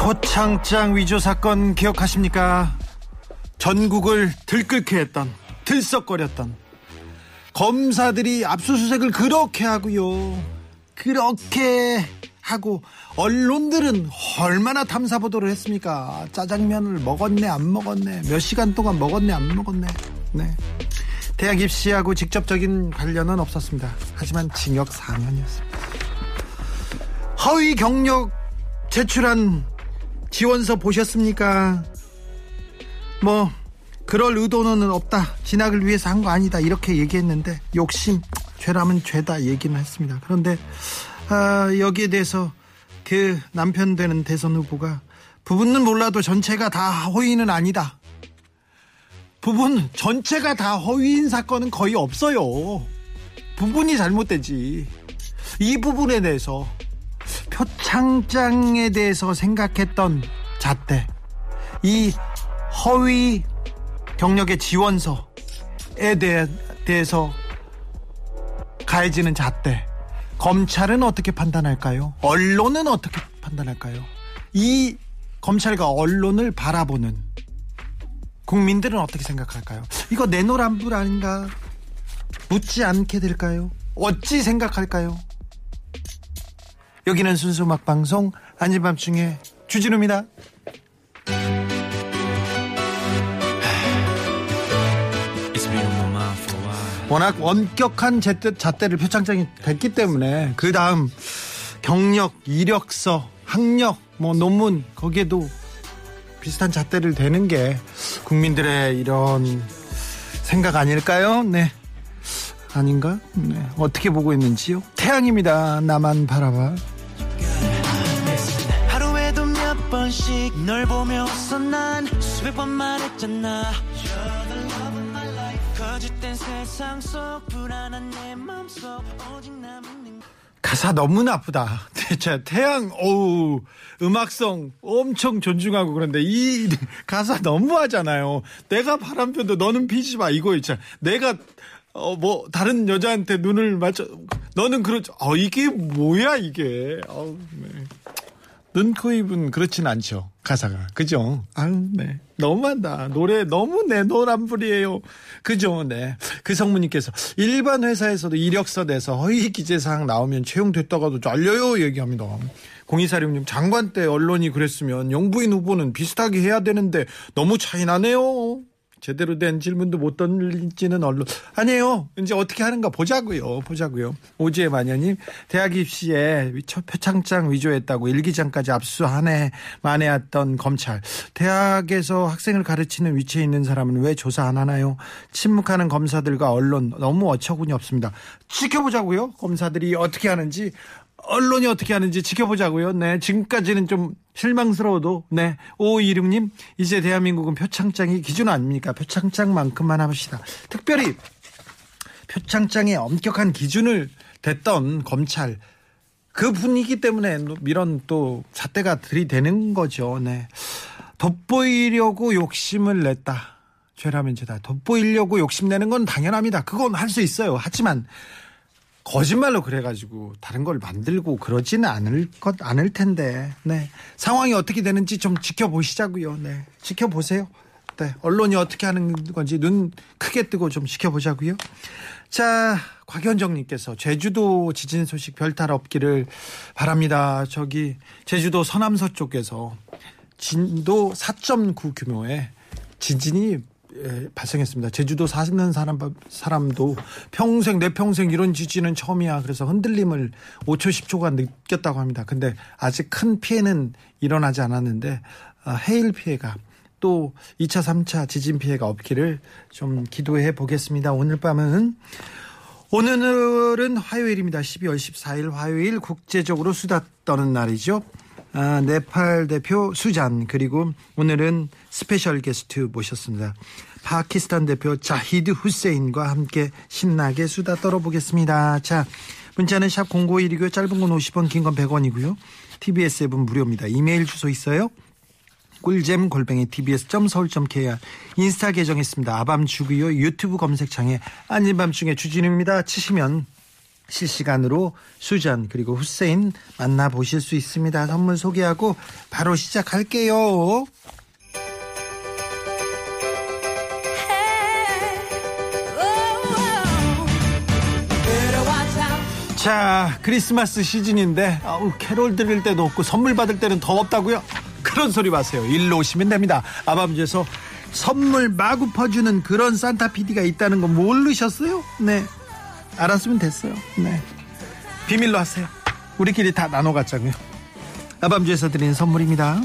표창장 위조 사건 기억하십니까? 전국을 들끓게 했던 들썩거렸던 검사들이 압수수색을 그렇게 하고요. 그렇게 하고 언론들은 얼마나 탐사 보도를 했습니까? 짜장면을 먹었네 안 먹었네 몇 시간 동안 먹었네 안 먹었네. 네. 대학 입시하고 직접적인 관련은 없었습니다. 하지만 징역 4년이었습니다. 허위 경력 제출한 지원서 보셨습니까? 뭐 그럴 의도는 없다. 진학을 위해서 한 거 아니다. 이렇게 얘기했는데 욕심 죄라면 죄다 얘기는 했습니다. 그런데 아, 여기에 대해서 그 남편 되는 대선 후보가 부분은 몰라도 전체가 다 허위는 아니다. 부분 전체가 다 허위인 사건은 거의 없어요. 부분이 잘못되지. 이 부분에 대해서 표창장에 대해서 생각했던 잣대, 이 허위 경력의 지원서에 대해, 대해서 가해지는 잣대, 검찰은 어떻게 판단할까요? 언론은 어떻게 판단할까요? 이 검찰과 언론을 바라보는 국민들은 어떻게 생각할까요? 이거 내노란불 아닌가? 묻지 않게 될까요? 어찌 생각할까요? 여기는 순수 음악 방송 안진밤중에 주진우입니다. 워낙 원격한 잣대, 잣대를 표창장이 됐기 때문에 그 다음 경력, 이력서, 학력, 뭐 논문 거기에도 비슷한 잣대를 대는 게 국민들의 이런 생각 아닐까요? 네. 아닌가? 네. 어떻게 보고 있는지요? 태양입니다. 나만 바라봐. 번씩 널 웃어 난 수백 번 말했잖아 거짓된 세상 속 불안한 내 맘속 오직 남은 가사 너무 나쁘다. 진짜 태양, 어우, 음악성 엄청 존중하고 그런데 이 가사 너무 하잖아요. 내가 바람 펴도 너는 피지 마. 이거 있잖아. 내가, 어, 뭐, 다른 여자한테 눈을 맞춰, 너는 그러지. 어, 이게 뭐야, 이게. 어우, 네. 눈, 코, 입은 그렇진 않죠. 가사가. 그죠? 아유, 네. 너무한다. 노래 너무 내노란불이에요. 그죠? 네. 그 성무님께서 일반 회사에서도 이력서 내서 허위 기재사항 나오면 채용됐다가도 잘려요. 얘기합니다. 0246님, 장관 때 언론이 그랬으면 영부인 후보는 비슷하게 해야 되는데 너무 차이 나네요. 제대로 된 질문도 못 던지는 언론. 아니에요. 이제 어떻게 하는가 보자고요. 보자고요. 오지의 마녀님, 대학 입시에 표창장 위조했다고 일기장까지 압수하네 만해왔던 검찰. 대학에서 학생을 가르치는 위치에 있는 사람은 왜 조사 안 하나요? 침묵하는 검사들과 언론 너무 어처구니 없습니다. 지켜보자고요. 검사들이 어떻게 하는지 언론이 어떻게 하는지 지켜보자고요. 네. 지금까지는 좀 실망스러워도, 네. 5526님, 이제 대한민국은 표창장이 기준 아닙니까? 표창장만큼만 합시다. 특별히 표창장에 엄격한 기준을 댔던 검찰, 그 분위기 때문에 이런 또 사태가 들이대는 거죠. 네. 돋보이려고 욕심을 냈다. 죄라면 죄다. 돋보이려고 욕심내는 건 당연합니다. 그건 할 수 있어요. 하지만 거짓말로 그래가지고 다른 걸 만들고 그러지는 않을 것 않을 텐데. 네. 상황이 어떻게 되는지 좀 지켜보시자고요. 네. 지켜보세요. 네. 언론이 어떻게 하는 건지 눈 크게 뜨고 좀 지켜보자고요. 자 곽현정님께서 제주도 지진 소식 별탈 없기를 바랍니다. 저기 제주도 서남서 쪽에서 진도 4.9 규모의 지진이 예, 발생했습니다. 제주도 사는 사람, 사람도 평생, 내 평생 이런 지진은 처음이야. 그래서 흔들림을 5초, 10초간 느꼈다고 합니다. 근데 아직 큰 피해는 일어나지 않았는데, 아, 해일 피해가 또 2차, 3차 지진 피해가 없기를 좀 기도해 보겠습니다. 오늘 밤은 오늘은 화요일입니다. 12월 14일 화요일 국제적으로 수다 떠는 날이죠. 아, 네팔 대표 수잔 그리고 오늘은 special guest 모셨습니다. 파키스탄 대표 자히드 후세인과 함께 신나게 수다 떨어보겠습니다. 자, 문자는 샵 0912고 짧은 건 50원, 긴 건 100원이고요. TBS 앱은 무료입니다. 이메일 주소 있어요? 꿀잼 골뱅이 tbs.seoul.kr 인스타 계정 있습니다. 아밤주고요. 유튜브 검색창에 아닌 밤중에 주진우입니다. 치시면 실시간으로 수잔 그리고 후세인 만나보실 수 있습니다. 선물 소개하고 바로 시작할게요. 자 크리스마스 시즌인데 아우 캐롤 들을 때도 없고 선물 받을 때는 더 없다고요? 그런 소리 마세요. 일로 오시면 됩니다. 아밤주에서 선물 마구 퍼주는 그런 산타 PD가 있다는 거 모르셨어요? 네. 알았으면 됐어요. 네. 비밀로 하세요. 우리끼리 다 나눠 갖자고요. 아밤주에서 드리는 선물입니다.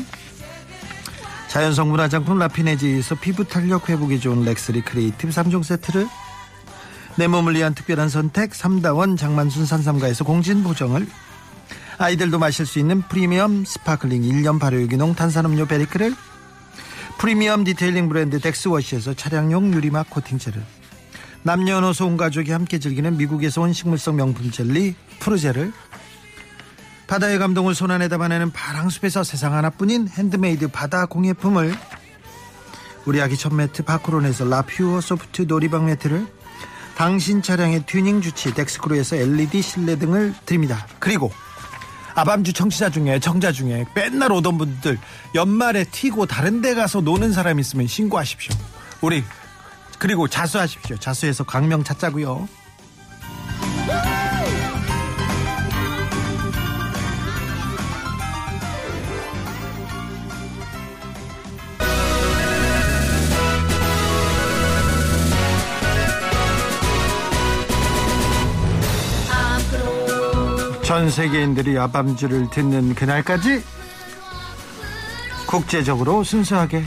자연성분 화장품 라피네지에서 피부 탄력 회복에 좋은 렉스리 크리에이티브 3종 세트를 내 몸을 위한 특별한 선택 3다원 장만순 산삼가에서 공진보정을 아이들도 마실 수 있는 프리미엄 sparkling 1년 발효유기농 탄산음료 베리크를 프리미엄 detailing 브랜드 덱스워시에서 차량용 유리막 코팅제를 남녀노소 온 가족이 함께 즐기는 미국에서 온 식물성 명품 젤리 프로제를 바다의 감동을 손안에 담아내는 파랑숲에서 세상 하나뿐인 핸드메이드 바다 공예품을 우리 아기 첫 매트 파크론에서 라퓨어 소프트 놀이방 매트를 당신 차량의 튜닝 주치 덱스크루에서 LED 실내등을 드립니다. 그리고 아밤주 청취자 중에 청자 중에 맨날 오던 분들 연말에 튀고 다른 데 가서 노는 사람 있으면 신고하십시오. 우리 그리고 자수하십시오. 자수해서 강명 찾자고요. 전 세계인들이 아밤주를 듣는 그날까지 국제적으로 순수하게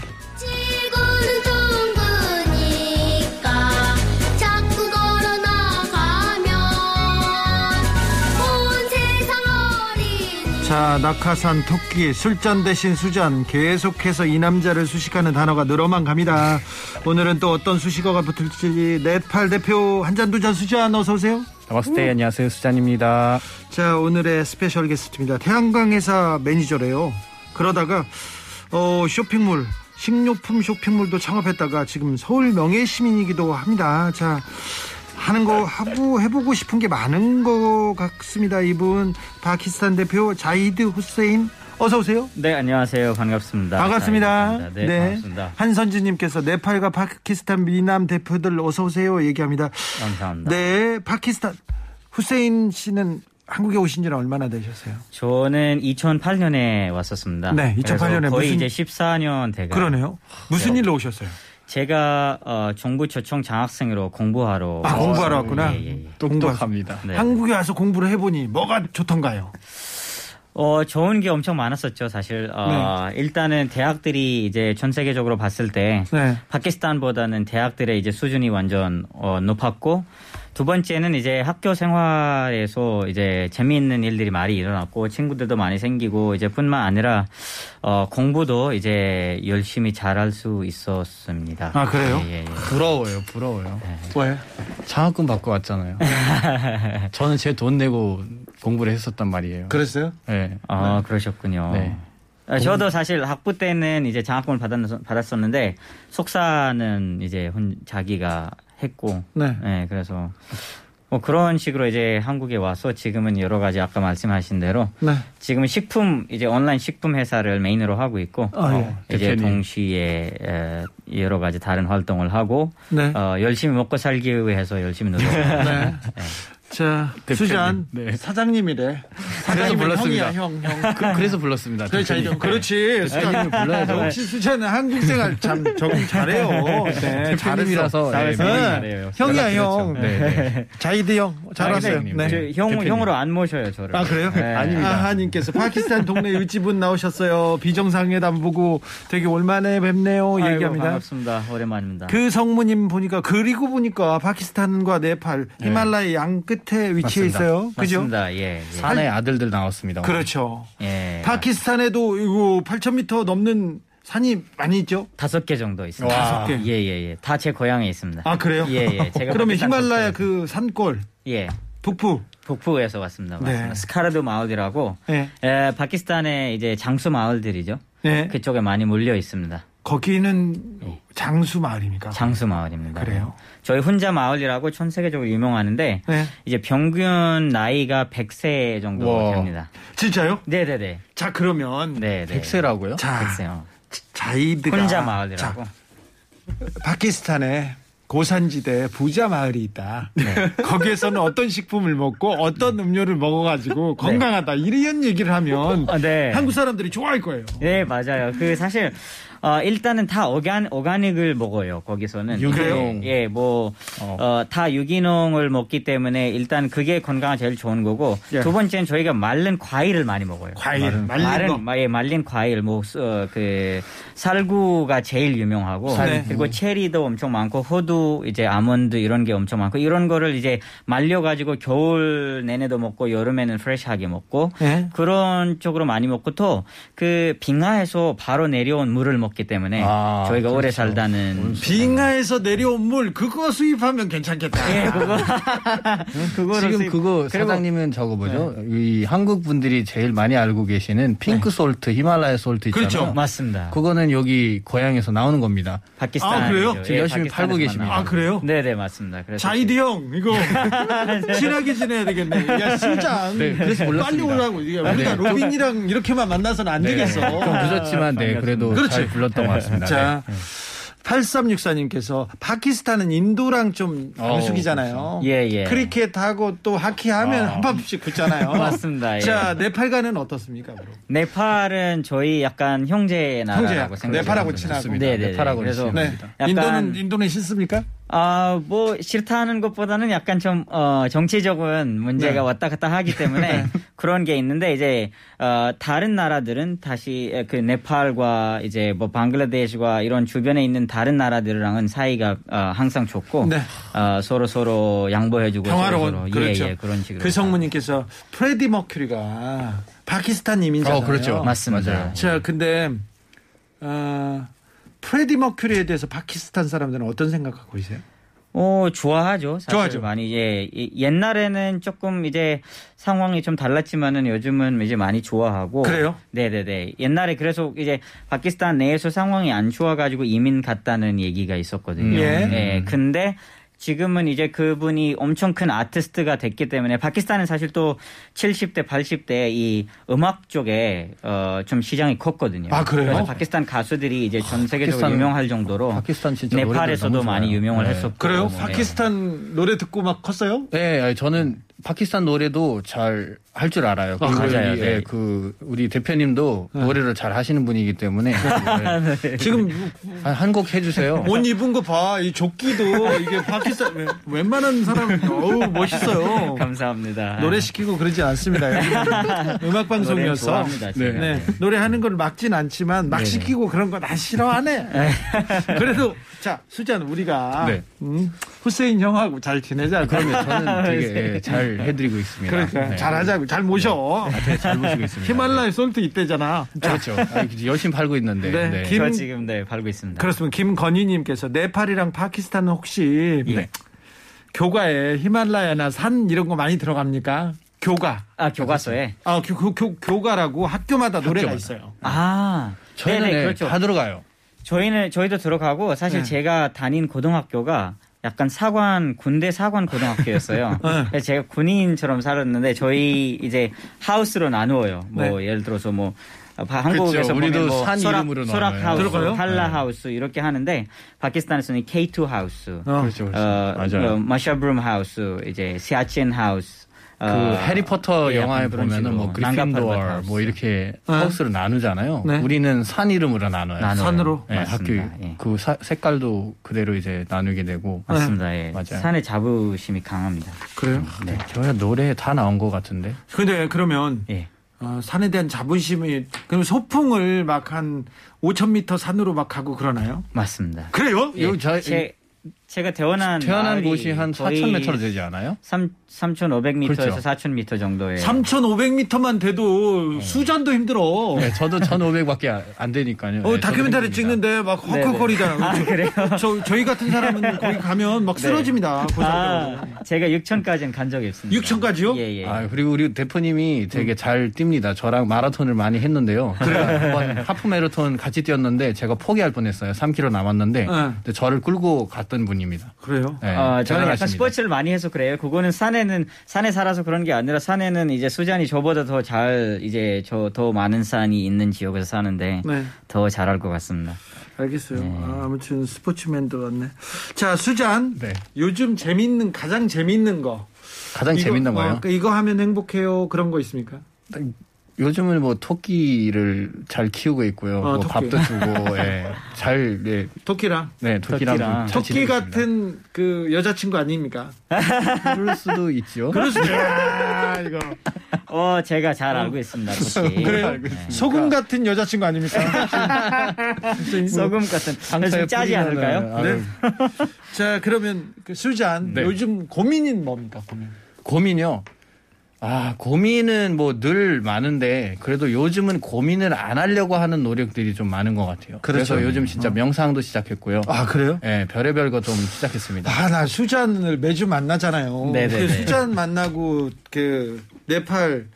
자 낙하산 토끼 술잔 대신 수잔. 계속해서 이 남자를 수식하는 단어가 늘어만 갑니다. 오늘은 또 어떤 수식어가 붙을지 네팔 대표 한 잔 두 잔 수잔 어서 오세요. 나마스테 안녕하세요. 수잔입니다. 자 오늘의 special guest입니다. 태양광 회사 매니저래요. 그러다가 어, 쇼핑몰 식료품 쇼핑몰도 창업했다가 지금 서울 명예시민이기도 합니다. 자 하는 거 하고 해보고 싶은 게 많은 것 같습니다 이분 파키스탄 대표 자히드 후세인 어서 오세요 네 안녕하세요 반갑습니다. 반갑습니다. 네, 네 반갑습니다. 한선지님께서 네팔과 파키스탄 미남 대표들 어서 오세요 얘기합니다. 감사합니다. 네, 파키스탄 후세인 씨는 한국에 오신 지는 얼마나 되셨어요? 저는 2008년에 왔었습니다. 네, 2008 년에 거의 무슨- 이제 14년 돼가. 그러네요. 무슨 일로 오셨어요? 제가 어, 정부 초청 장학생으로 공부하러. 아, 공부하러. 왔구나. 예, 예, 예. 똑똑합니다. 네. 한국에 와서 공부를 해보니 뭐가 좋던가요? 어, 좋은 게 엄청 많았었죠, 사실. 어, 일단은 대학들이 이제 전 세계적으로 봤을 때 네. 파키스탄보다는 대학들의 이제 수준이 완전 어, 높았고 두 번째는 이제 학교 생활에서 이제 재미있는 일들이 많이 일어났고 친구들도 많이 생기고 이제 뿐만 아니라 어, 공부도 이제 열심히 잘할 수 있었습니다. 아, 그래요? 예, 예, 예. 부러워요, 부러워요. 왜? 장학금 받고 왔잖아요. 저는 제 돈 내고 공부를 했었단 말이에요. 그랬어요? 네. 아, 그러셨군요. 네. 아, 저도 사실 학부 때는 이제 장학금을 받았, 받았었는데 속사는 이제 혼, 자기가 했고 네. 네, 그래서 뭐 그런 식으로 이제 한국에 와서 지금은 여러 가지 아까 말씀하신 대로 네. 지금은 식품 이제 온라인 식품 회사를 메인으로 하고 있고 아, 예. 어, 이제 대표님. 동시에 에, 여러 가지 다른 활동을 하고 네. 어, 열심히 먹고 살기 위해서 열심히 노력합니다. 네. 자, 대표님. 수잔 네. 사장님이래. 그래서 사장님은 불렀습니다. 형이야, 형, 형. 그, 그래서 불렀습니다. 그래, 자, 대표님. 그렇지. 수잔 불러야죠. 역시 수잔은 한국 생활 참 적응 잘해요. 네. 네, 네. 많이 잘해요. 형이야. 형. 네, 네. 자이드 형, 잘하세요. 대표님. 네. 저 형, 대표님. 형으로 안 모셔요 저를. 아 그래요? 네. 아하님께서 파키스탄 동네 유치분 나오셨어요. 비정상회담 보고 되게 올만에 뵙네요. 아이고, 얘기합니다. 반갑습니다. 오랜만입니다. 그 성무님 보니까 그리고 보니까 파키스탄과 네팔 히말라야 양 끝에 끝에 위치해 맞습니다. 있어요. 그죠? 맞습니다. 예. 예. 산의 아들들 나왔습니다. 오늘. 그렇죠. 예. 파키스탄에도 이거 8,000m 넘는 산이 많이 있죠? 다섯 개 정도 있습니다. 와. 다섯 개. 예, 예, 예. 다 제 고향에 있습니다. 아, 그래요? 예, 예. 제가 그러면 히말라야 그 산골, 예. 북부. 북부에서 왔습니다. 맞습니다. 네. 스카르드 마을이라고 예. 에, 파키스탄의 이제 장수 마을들이죠. 네. 그쪽에 많이 몰려 있습니다. 거기는 장수 마을입니까? 장수 마을입니다. 그래요? 저희 혼자 마을이라고 전 세계적으로 유명하는데 네. 이제 평균 나이가 100세 정도 와. 됩니다. 진짜요? 네, 네, 네. 자, 그러면 네, 네. 백세라고요? 자, 100세요. 자이드가 혼자 마을이라고. 자, 파키스탄에 고산지대 부자 마을이 있다. 네. 거기에서는 어떤 식품을 먹고 어떤 음료를 먹어가지고 건강하다 이런 얘기를 하면 아, 네. 한국 사람들이 좋아할 거예요. 네, 맞아요. 그 사실 어, 일단은 다 오간, 오가닉을 먹어요. 거기서는. 유기농. 예, 뭐, 어. 어, 다 유기농을 먹기 때문에 일단 그게 건강에 제일 좋은 거고 예. 두 번째는 저희가 말른 과일을 많이 먹어요. 과일, 말린 거. 말린, 마- 예, 말린 과일, 뭐, 어, 그, 살구가 제일 유명하고, 살구. 그리고 체리도 엄청 많고, 호두, 이제 아몬드 이런 게 엄청 많고, 이런 거를 이제 말려가지고 겨울 내내도 먹고, 여름에는 프레시하게 먹고, 예. 그런 쪽으로 많이 먹고, 또, 그, 빙하에서 바로 내려온 물을 먹기 때문에, 아, 저희가 오래 그렇죠. 살다는. 빙하에서 내려온 물 그거 수입하면 괜찮겠다. 예, 그거. 그거를 지금 수입- 그거 사장님은 저거 뭐죠? 이 한국 분들이 제일 많이 알고 계시는 핑크 솔트, 히말라야 솔트 있잖아요. 그렇죠. 맞습니다. 그거는 여기 고향에서 나오는 겁니다. 파키스탄. 아, 그래요? 지금 열심히 팔고 계십니다. 아 그래요? 네네, 맞습니다. 그래서 자이드 형 이거 친하게 지내야 되겠네. 야 실장 네, 그래서 빨리 불렀습니다. 오라고. 이게 우리가 네. 로빈이랑 이렇게만 만나서는 안 되겠어. 좀 늦었지만 네, 그래도 그렇지. 잘 불렀던 것 같습니다. 자, 네. 8364님께서 파키스탄은 인도랑 좀 어우, 앙숙이잖아요. 예, 예. 크리켓하고 또 하키하면 아. 한 판씩 붙잖아요. 맞습니다, 예. 자, 네팔과는 어떻습니까? 그럼? 네팔은 저희 약간 형제. 나라라고 생각해요. 네팔하고 친하고. 좋습니다. 네네. 네팔하고 그래서. 네. 약간 인도는 인도는 싫습니까? 아, 뭐 싫다는 것보다는 약간 좀 어, 정치적인 문제가 네. 왔다 갔다 하기 때문에 그런 게 있는데 이제 어, 다른 나라들은 다시 그 네팔과 이제 뭐 방글라데시와 이런 주변에 있는 다른 나라들이랑은 사이가 어, 항상 좋고 네. 어, 서로 서로 양보해주고 평화로운 서로, 서로 그렇죠. 예, 예, 그런 식으로 그 성모님께서 프레디 머큐리가 파키스탄 이민자잖아요. 어, 그렇죠. 맞습니다. 맞아요. 자, 근데 어, 프레디 머큐리에 대해서 파키스탄 사람들은 어떤 생각하고 있어요? 어, 좋아하죠. 좋아하죠. 많이 예, 이- 옛날에는 조금 이제 상황이 좀 달랐지만은 요즘은 이제 많이 좋아하고 그래요? 네 네 네. 옛날에 그래서 이제 파키스탄 내에서 상황이 안 좋아 가지고 이민 갔다는 얘기가 있었거든요. 예. 네, 근데 지금은 이제 그분이 엄청 큰 아티스트가 됐기 때문에 파키스탄은 사실 또 70대, 80대 이 음악 쪽에 어, 좀 시장이 컸거든요. 아, 그래요? 그래서 파키스탄 가수들이 이제 전 세계적으로 파키스탄- 유명할 정도로 파키스탄 진짜 네팔에서도 많이. 유명을 네. 했었고 그래요? 네. 파키스탄 노래 듣고 막 컸어요? 네, 저는 파키스탄 노래도 잘 할 줄 알아요. 그리고 맞아요. 우리, 네. 예, 그 우리 대표님도 노래를 잘 하시는 분이기 때문에 네. 지금 한 곡 해주세요. 옷 입은 거 봐. 이 조끼도 이게 파키스탄 웬- 웬만한 사람 어우 멋있어요. 감사합니다. 노래 시키고 그러지 않습니다. 음악 방송이어서. 노래. 네. 노래하는 걸 막진 않지만 막 시키고 그런 거나 싫어하네. 그래도 자 수잔 우리가 네. 음, 후세인 형하고 잘 지내자. 그러면 저는 되게 예, 잘 해드리고 있습니다. 그러니까 네. 잘하자고 잘 모셔. 아, 되게 잘 모시고 있습니다. 히말라야 솔트 있대잖아. 그렇죠. 아니, 열심히 팔고 있는데. 네. 네. 김- 저 지금 네 팔고 있습니다. 그렇습니다. 김건희님께서 네팔이랑 파키스탄은 혹시 예. 교과에 히말라야나 산 이런 거 많이 들어갑니까? 교과. 아 교과서에 아, 교, 교, 교, 교과라고 학교마다 노래가 학교마다. 있어요. 아 네네, 네, 그렇죠. 다 들어가요. 저희는 저희도 들어가고 사실 네. 제가 다닌 고등학교가 약간 사관 군대 사관 고등학교였어요. 네. 제가 군인처럼 살았는데 저희 이제 하우스로 나누어요. 뭐 예를 들어서 뭐 바- 한국에서. 우리도 뭐 산 소락, 이름으로 소락 나눠요. 하우스, 들어가요? 할라 네. 하우스 이렇게 하는데 파키스탄에서는 K2 하우스, 어. 그렇죠. 그렇죠. 어, 맞아요. 뭐 마샤브룸 하우스, 이제 시아친 하우스. 그 어, 해리포터 예, 영화에 보면은 뭐 그리핀도어. 뭐 이렇게 네. 하우스를 나누잖아요. 네. 우리는 산 이름으로 나눠요. 나눠요. 산으로? 네, 학교 맞습니다. 예. 그 사- 색깔도 그대로 이제 나누게 되고. 맞습니다. 예. 맞아요. 산의 자부심이 강합니다. 그래요? 네. 저희 노래 다 나온 것 같은데. 근데 그러면 예. 어, 산에 대한 자부심이 그럼 소풍을 막 한 5천 미터 산으로 막 가고 그러나요? 맞습니다. 그래요? 예, 이거 저- 제, 제가 태어난 태어난 곳이 한 거의 4,000m 되지 않아요? 3 3,500m에서 그렇죠. 4,000m 정도의 3,500m만 돼도 수잔도 힘들어. 네, 저도 1,500밖에 안 되니까요. 어, 네, 다큐멘터리. 찍는데 막 헉헉거리잖아요. 아, 그래요? 저, 저희 같은 사람은 거기 가면 막 쓰러집니다. 아. 제가 6천까지는 간 적이 없습니다. 6,000까지요? 예, 예. 아, 그리고 우리 대표님이 되게 잘 뜁니다. 저랑 마라톤을 많이 했는데요. 그래. 한번 하프 마라톤 같이 뛰었는데 제가 포기할 뻔했어요. 3km 남았는데 저를 끌고 갔던 분 입니다. 그래요? 네, 어, 저는 약간. 스포츠를 많이 해서 그래요. 그거는 산에는 산에 살아서 그런 게 아니라 산에는 이제 수잔이 저보다 더 잘 이제 저 더 많은 산이 있는 지역에서 사는데 네. 더 잘할 것 같습니다. 알겠어요. 아, 아무튼 스포츠맨도 같네. 자, 수잔. 네. 요즘 재밌는, 가장 재밌는 거. 가장 이거, 재밌는 거요. 어, 이거 하면 행복해요. 그런 거 있습니까? 요즘은 뭐 토끼를 잘 키우고 있고요. 어, 뭐 토끼. 밥도 주고 예, 잘 네, 토끼랑. 네 토끼랑 토끼랑. 잘 토끼 같은 그 여자친구 아닙니까? 그럴 수도 있죠. 그럴 수도 아, 이거. 어, 제가 잘 알고 있습니다. 토끼. 그래요? 네. 소금 같은 여자친구 아닙니까? 소금 같은 좀 짜지 않을까요? 아유, 네. 자, 그러면 그 수잔. 네. 요즘 고민인 뭡니까, 고민? 고민이요. 아 고민은 뭐 늘 많은데 그래도 요즘은 고민을 안 하려고 하는 노력들이 좀 많은 것 같아요. 그래서 그렇죠. 요즘 진짜 명상도 시작했고요. 아, 그래요? 예, 별의별 거 좀 시작했습니다. 아, 나 수잔을 매주 만나잖아요. 네네네. 그 수잔 만나고 그 네팔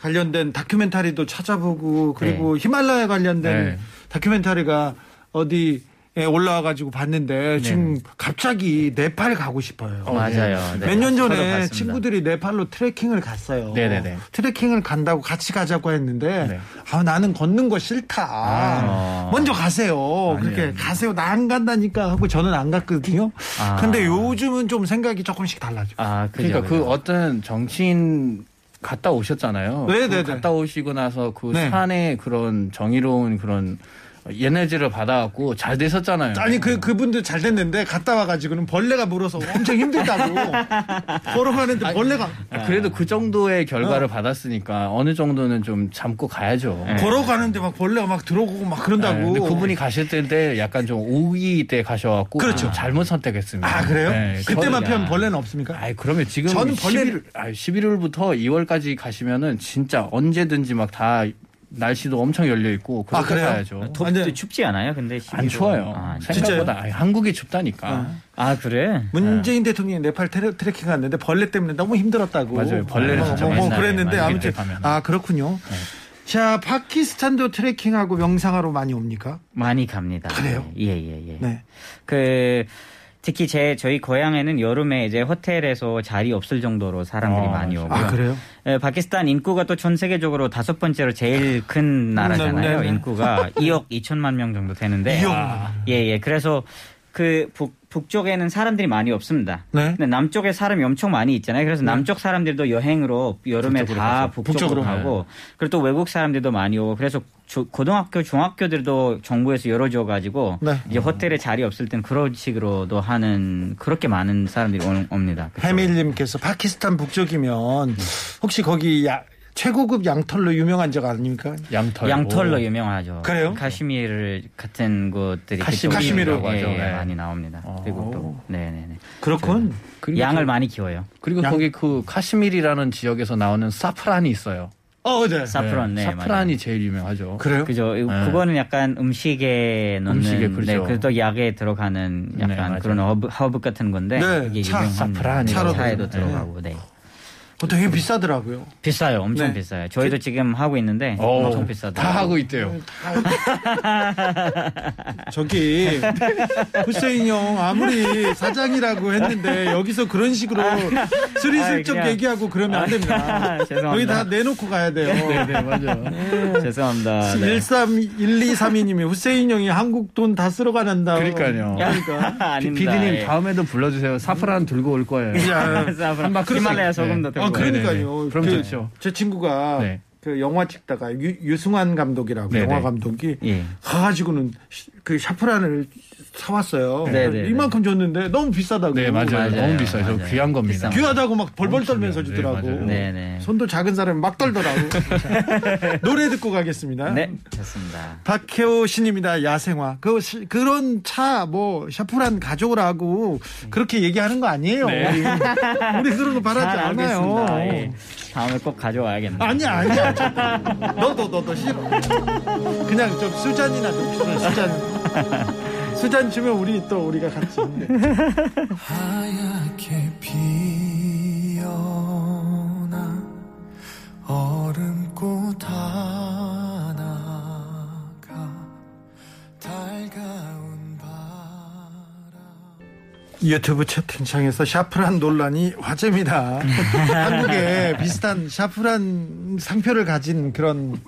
관련된 다큐멘터리도 찾아보고 그리고 히말라야 관련된 네. 다큐멘터리가 어디에 올라와 가지고 봤는데 지금 갑자기 네팔 가고 싶어요. 맞아요. 네. 몇년 저도 전에. 친구들이 네팔로 트레킹을 갔어요. 네네네. 트레킹을 간다고 같이 가자고 했는데 네. 아 나는 걷는 거 싫다. 아. 먼저 가세요. 아니, 그렇게. 가세요. 나 안 간다니까 하고 저는 안 갔거든요. 아. 근데 요즘은 좀 생각이 조금씩 달라져. 아, 그죠. 그러니까 그 그죠. 어떤 정치인 갔다 오셨잖아요. 네네네. 그 갔다 오시고 나서 그 네. 산의 그런 정의로운 그런 에너지를 받아갖고 잘 되셨잖아요. 아니 그 그분들 잘 됐는데 갔다 와가지고는 벌레가 물어서 엄청 힘들다고 걸어가는데 벌레가 아, 그래도 그 정도의 결과를 받았으니까 어느 정도는 좀 참고 가야죠. 네. 걸어가는데 막 벌레가 막 들어오고 막 네, 그런다고. 근데 그분이 가실 때 약간 좀 오기 때 가셔갖고 그렇죠. 잘못 선택했습니다. 아 그래요? 네, 그때만 피하면 벌레는 없습니까? 아이 그러면 지금 저는 벌레를- 11월, 아 11월부터 2월까지 가시면은 진짜 언제든지 막 다 날씨도 엄청 열려 있고 아, 그렇게 그래요? 가야죠. 덥, 완전- 춥지 않아요? 근데 안 11월. 추워요. 아, 생각보다 아니, 한국이 춥다니까. 아, 그래? 문재인 대통령이 네팔 트레, 트레킹 갔는데 벌레 때문에 너무 힘들었다고. 맞아요. 벌레를 어, 뭐, 뭐 그랬는데 아무튼 가면. 아 그렇군요. 자 파키스탄도 트레킹하고 명상하러 많이 옵니까? 많이 갑니다. 그래요? 예, 예, 예. 네. 그 특히 제 저희 고향에는 여름에 이제 호텔에서 자리 없을 정도로 사람들이 아, 많이 오고요. 아 그래요? 예, 파키스탄 인구가 또 전 세계적으로 다섯 번째로 제일 큰 나라잖아요. 네, 네. 인구가 2억 2천만 명 정도 되는데. 2억. 아, 예, 예. 그래서 그 북, 북쪽에는 사람들이 많이 없습니다. 네. 근데 남쪽에 사람이 엄청 많이 있잖아요. 그래서 남쪽 사람들도 여행으로 여름에 다 가죠. 북쪽으로 북쪽으로. 가고 그리고 또 외국 사람들도 많이 오고 그래서 조- 고등학교, 중학교들도 정부에서 열어줘 가지고 네. 이제 호텔에 자리 없을 땐 그런 식으로도 하는 그렇게 많은 사람들이 오- 옵니다. 그쪽으로. 해밀님께서 파키스탄 북쪽이면 혹시 거기 야- 최고급 양털로 유명한 데 아닙니까? 양털. 양털로 오. 유명하죠. 그래요? 카시미르 같은 곳들이 카시미르. 예. 예, 네. 많이 나옵니다. 그리고 또 네네네 그렇군. 양을 그- 많이 키워요. 그리고 양- 거기 그 카시미르라는 지역에서 나오는 사프란이 있어요. 어, 네. 사프란 네, 사프란이 맞아요. 제일 유명하죠. 그래요? 그죠. 네. 그거는 약간 음식에 넣는 음식에 네, 그렇죠. 그래도 약에 들어가는 네, 약간 맞아요. 그런 허브, 허브 같은 건데 네, 이게 차, 유명합니다. 사프란이. 네, 차로도. 차에도 네. 들어가고 네. 어, 되게 비싸더라고요. 비싸요. 엄청 네. 비싸요. 저희도 지금 하고 있는데 어, 엄청 비싸다. 다 하고 있대요. 저기 후세인 형 아무리 사장이라고 했는데 여기서 그런 식으로 스리슬쩍 아, 그냥- 얘기하고 그러면 안 됩니다. 죄송합니다. 여기 다 내놓고 가야 돼요. 네, 맞아. 죄송합니다. 네. 13 1232님이 후세인 형이 한국 돈 다 쓸어 가는다. 그러니까요. 그러니까. 피디님 예. 다음에도 불러주세요. 사프란 들고 올 거예요. 자, 사프란. 바퀴 히말라야 네. 소금도 들고 아. 그러니까요. 그럼 그, 좋죠. 제 친구가 네. 그 영화 찍다가 유, 유승환 감독이라고 네네. 영화 감독이 예. 가가지고는 시- 그 샤프란을 사왔어요. 네, 네, 이만큼 줬는데 너무 비싸다고. 네, 맞아요. 맞아요. 너무 비싸요. 저 맞아요. 귀한 겁니다. 귀하다고 막 벌벌 떨면서. 주더라고. 네. 네, 네. 손도 작은 사람이 막 떨더라고. 노래 듣고 가겠습니다. 네, 좋습니다. 박혜호 신입니다. 야생화. 그 시- 그런 차 뭐 샤프란 가져오라고 그렇게 얘기하는 거 아니에요. 우리, 우리 그런 거 바라지 잘 않아요. 알겠습니다. 예. 다음에 꼭 가져와야겠네요. 아니야 아니야. 너도 너도 싫어. 그냥 좀 수잔이나 좀 줘. 수잔. 수잔 주면 우리 또 우리가 같이. 하얗게 피어나 얼음꽃 하나가 달가운 바람 유튜브 채팅창에서 샤프란 논란이 화제입니다. 한국에 비슷한 샤프란 상표를 가진 그런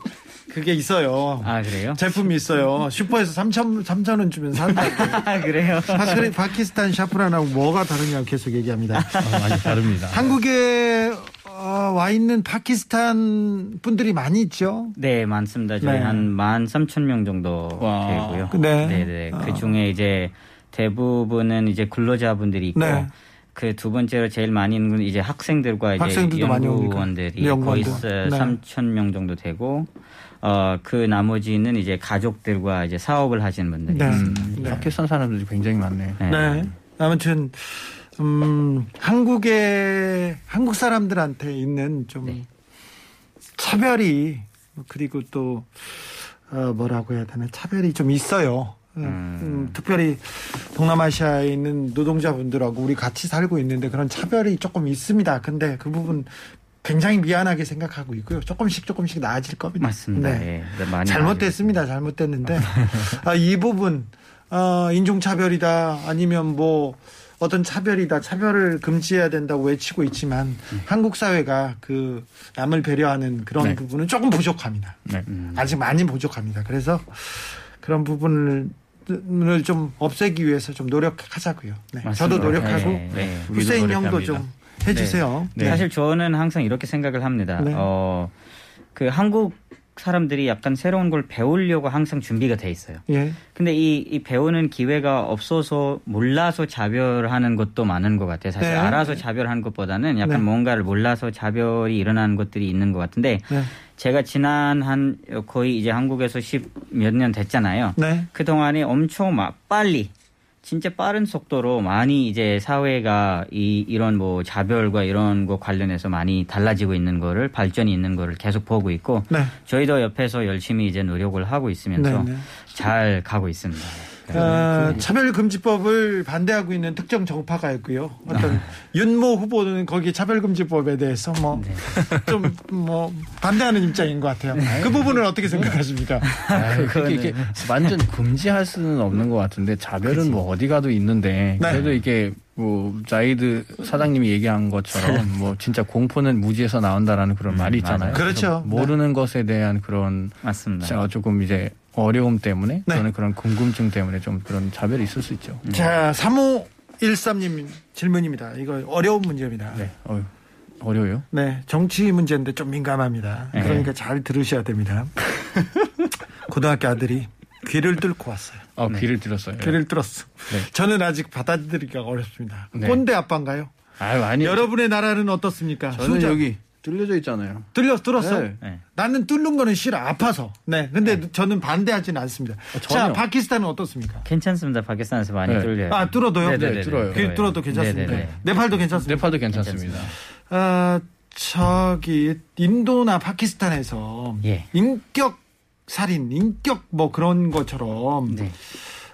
그게 있어요. 아 그래요? 제품이 있어요. 슈퍼에서 3천, 3천 원 주면 산다. 아 그래요? 파키, 파키스탄 샤프란하고 뭐가 다르냐고 계속 얘기합니다. 아, 많이 다릅니다. 한국에 어, 와 있는 파키스탄 분들이 많이 있죠. 네 많습니다. 저희 네. 한만 삼천 명 정도 와. 되고요. 네. 네네. 그 중에 이제 대부분은 이제 근로자분들이 있고 네. 그두 번째로 제일 많이 있는 건 이제 학생들과 이제. 연구원들이 연구원들. 거의 네. 3천 명 정도 되고 어 그 나머지는 이제 가족들과 이제 사업을 하시는 분들이 네. 있습니다. 음, 파키스탄 사람들이 굉장히 많네요. 네. 네. 아무튼 음, 한국의 한국 사람들한테 있는 좀 네. 차별이 그리고 또 어, 뭐라고 해야 되나 차별이 좀 있어요. 음, 음, 특별히 동남아시아에 있는 노동자분들하고 우리 같이 살고 있는데 그런 차별이 조금 있습니다. 근데 그 부분 굉장히 미안하게 생각하고 있고요. 조금씩 조금씩 나아질 겁니다. 맞습니다. 네. 예. 네, 잘못됐습니다. 잘못됐는데 아, 이 부분 어, 인종차별이다 아니면 뭐 어떤 차별이다 차별을 금지해야 된다고 외치고 있지만 한국 사회가 그 남을 배려하는 그런 네. 부분은 조금 부족합니다. 네. 아직 많이 부족합니다. 그래서 그런 부분을 을좀 없애기 위해서 좀 노력하자고요. 네. 저도 노력하고 네, 네. 후세인 형도. 좀 해주세요. 네. 사실 저는 항상 이렇게 생각을 합니다. 네. 어, 그 한국 사람들이 약간 새로운 걸 배우려고 항상 준비가 돼 있어요. 예. 근데 이, 이 배우는 기회가 없어서 몰라서 자별하는 것도 많은 것 같아요. 사실 네. 알아서 자별하는 것보다는 약간 네. 뭔가를 몰라서 자별이 일어나는 것들이 있는 것 같은데 네. 제가 지난 한 거의 이제 한국에서 십 몇 년 됐잖아요. 네. 그 동안에 엄청 막 빨리 진짜 빠른 속도로 많이 이제 사회가 이 이런 뭐 자별과 이런 거 관련해서 많이 달라지고 있는 거를 발전이 있는 거를 계속 보고 있고 네. 저희도 옆에서 열심히 이제 노력을 하고 있으면서 네, 네. 잘 가고 있습니다. 어, 차별금지법을 반대하고 있는 특정 정파가 있고요. 어떤 윤모 후보는 거기 차별금지법에 대해서 뭐 좀뭐 반대하는 입장인 것 같아요. 그 부분은 어떻게 생각하십니까? 아, 그게 이게 완전 금지할 수는 없는 것 같은데 자별은 뭐 어디 가도 있는데 네. 그래도 이게 뭐 자이드 사장님이 얘기한 것처럼 뭐 진짜 공포는 무지에서 나온다라는 그런 말이 있잖아요. 그렇죠. 그래서 모르는 것에 대한 그런 맞습니다. 자, 조금 이제 어려움 때문에 네. 또는 그런 궁금증 때문에 좀 그런 자별이 있을 수 있죠. 자, 3513님 질문입니다. 이거 어려운 문제입니다. 네, 어휴, 어려워요. 네, 정치 문제인데 좀 민감합니다. 네. 그러니까 잘 들으셔야 됩니다. 고등학교 아들이 귀를 뚫고 왔어요. 아, 귀를 들었어요. 귀를 뚫었어. 네. 저는 아직 받아들이기가 어렵습니다. 네. 꼰대 아빠인가요? 아유, 아니. 여러분의 나라는 어떻습니까? 저는 수자. 여기 뚫려져 있잖아요. 뚫려 뚫었어. 네. 네. 나는 뚫는 거는 싫어. 아파서. 네. 근데 저는 반대하지는 않습니다. 자, 전혀. 파키스탄은 어떻습니까? 괜찮습니다. 파키스탄에서 많이 네. 뚫려요. 아, 뚫어도요? 네네네. 네, 뚫어요. 귀 뚫어도 괜찮습니다. 네네네. 네팔도 괜찮습니다. 네팔도 괜찮습니다. 아, 저기 인도나 파키스탄에서 예. 인격 살인, 인격 뭐 그런 것처럼 네.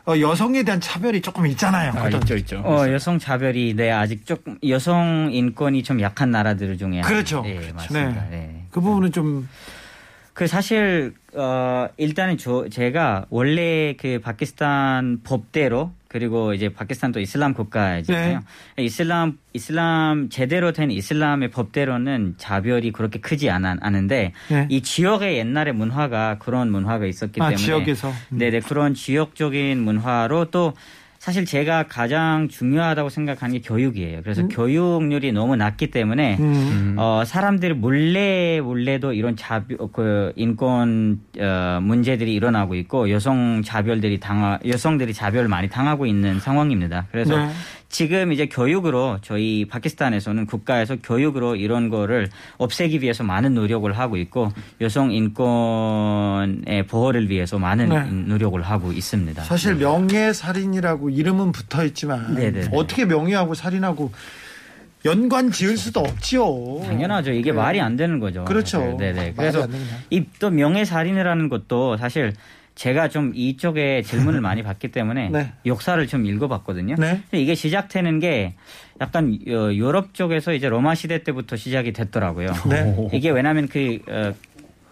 어, 여성에 대한 차별이 조금 있잖아요. 아, 있죠, 있죠. 어, 여성 자별이 네 아직 조금 여성 인권이 좀 약한 나라들 중에 그렇죠. 네, 그렇죠. 맞습니다. 네. 네. 그 부분은 좀 그 사실 어 일단은 저 제가 원래 그 파키스탄 법대로 그리고 이제 파키스탄도 이슬람 국가잖아요. 이슬람 이슬람 제대로 된 이슬람의 법대로는 자별이 그렇게 크지 않아, 않은데 네. 이 지역의 옛날의 문화가 그런 문화가 있었기 아, 때문에 지역에서. 음. 네네 그런 지역적인 문화로 또 사실 제가 가장 중요하다고 생각하는 게 교육이에요. 그래서 교육률이 너무 낮기 때문에 음. 어, 사람들이 몰래 몰래도 이런 자비, 그 인권 어, 문제들이 일어나고 있고 여성 자별들이 당하, 여성들이 자별을 많이 당하고 있는 상황입니다. 그래서 네. 지금 이제 교육으로 저희 파키스탄에서는 국가에서 교육으로 이런 거를 없애기 위해서 많은 노력을 하고 있고 여성 인권의 보호를 위해서 많은 네. 노력을 하고 있습니다. 사실 명예 살인이라고 이름은 붙어 있지만 네네네. 어떻게 명예하고 살인하고 연관 지을 수도 없지요. 당연하죠. 이게 말이 안 되는 거죠. 그렇죠. 네네. 그래서. 이 또 명예 살인이라는 것도 사실 제가 좀 이쪽에 질문을 많이 받기 때문에 네. 역사를 좀 읽어봤거든요. 네. 이게 시작되는 게 약간 어, 유럽 쪽에서 이제 로마 시대 때부터 시작이 됐더라고요. 네. 이게 왜냐하면 그, 어,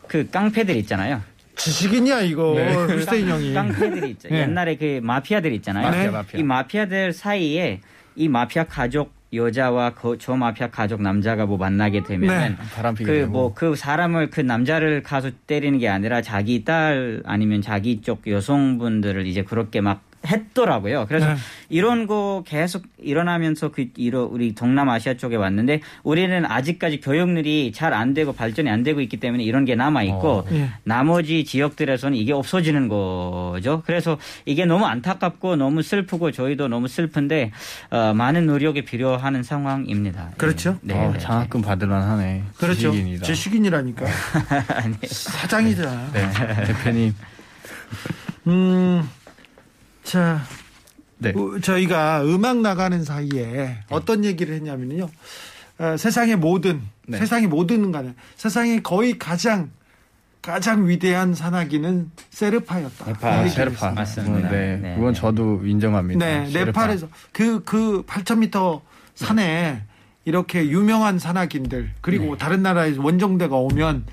그 깡패들 있잖아요. 지식인이야 이거 후스테인 형이. 깡패들이 있죠. 네. 옛날에 그 마피아들 있잖아요. 마피아, 마피아. 이 마피아들 사이에 이 마피아 가족 여자와 그, 저 마피아 가족 남자가 뭐 만나게 되면은 네. 바람피게 그 되고. 뭐그 사람을 그 남자를 가서 때리는 게 아니라 자기 딸 아니면 자기 쪽 여성분들을 이제 그렇게 막 했더라고요. 그래서 네. 이런 거 계속 일어나면서 그 이러 우리 동남아시아 쪽에 왔는데 우리는 아직까지 교육률이 잘 안 되고 발전이 안 되고 있기 때문에 이런 게 남아 있고 어. 예. 나머지 지역들에서는 이게 없어지는 거죠. 그래서 이게 너무 안타깝고 너무 슬프고 저희도 너무 슬픈데 어, 많은 노력이 필요하는 상황입니다. 그렇죠. 네, 어, 네, 장학금 받을만하네. 그렇죠. 지식인이다. 지식인이라니까. 아니, 사장이다. 네, 대표님. 음, 자, 네. 어, 저희가 음악 나가는 사이에 어떤 얘기를 했냐면요. 어, 세상의 모든, 네. 세상의 모든 간에 세상에 거의 가장, 가장 위대한 산악인은 세르파였다. 얘기를 셰르파. 했습니다. 맞습니다. 네, 네, 그건 네. 저도 인정합니다. 네, 셰르파. 네팔에서 그, 그 8,000m 산에 이렇게 유명한 산악인들, 그리고 다른 나라에서 원정대가 오면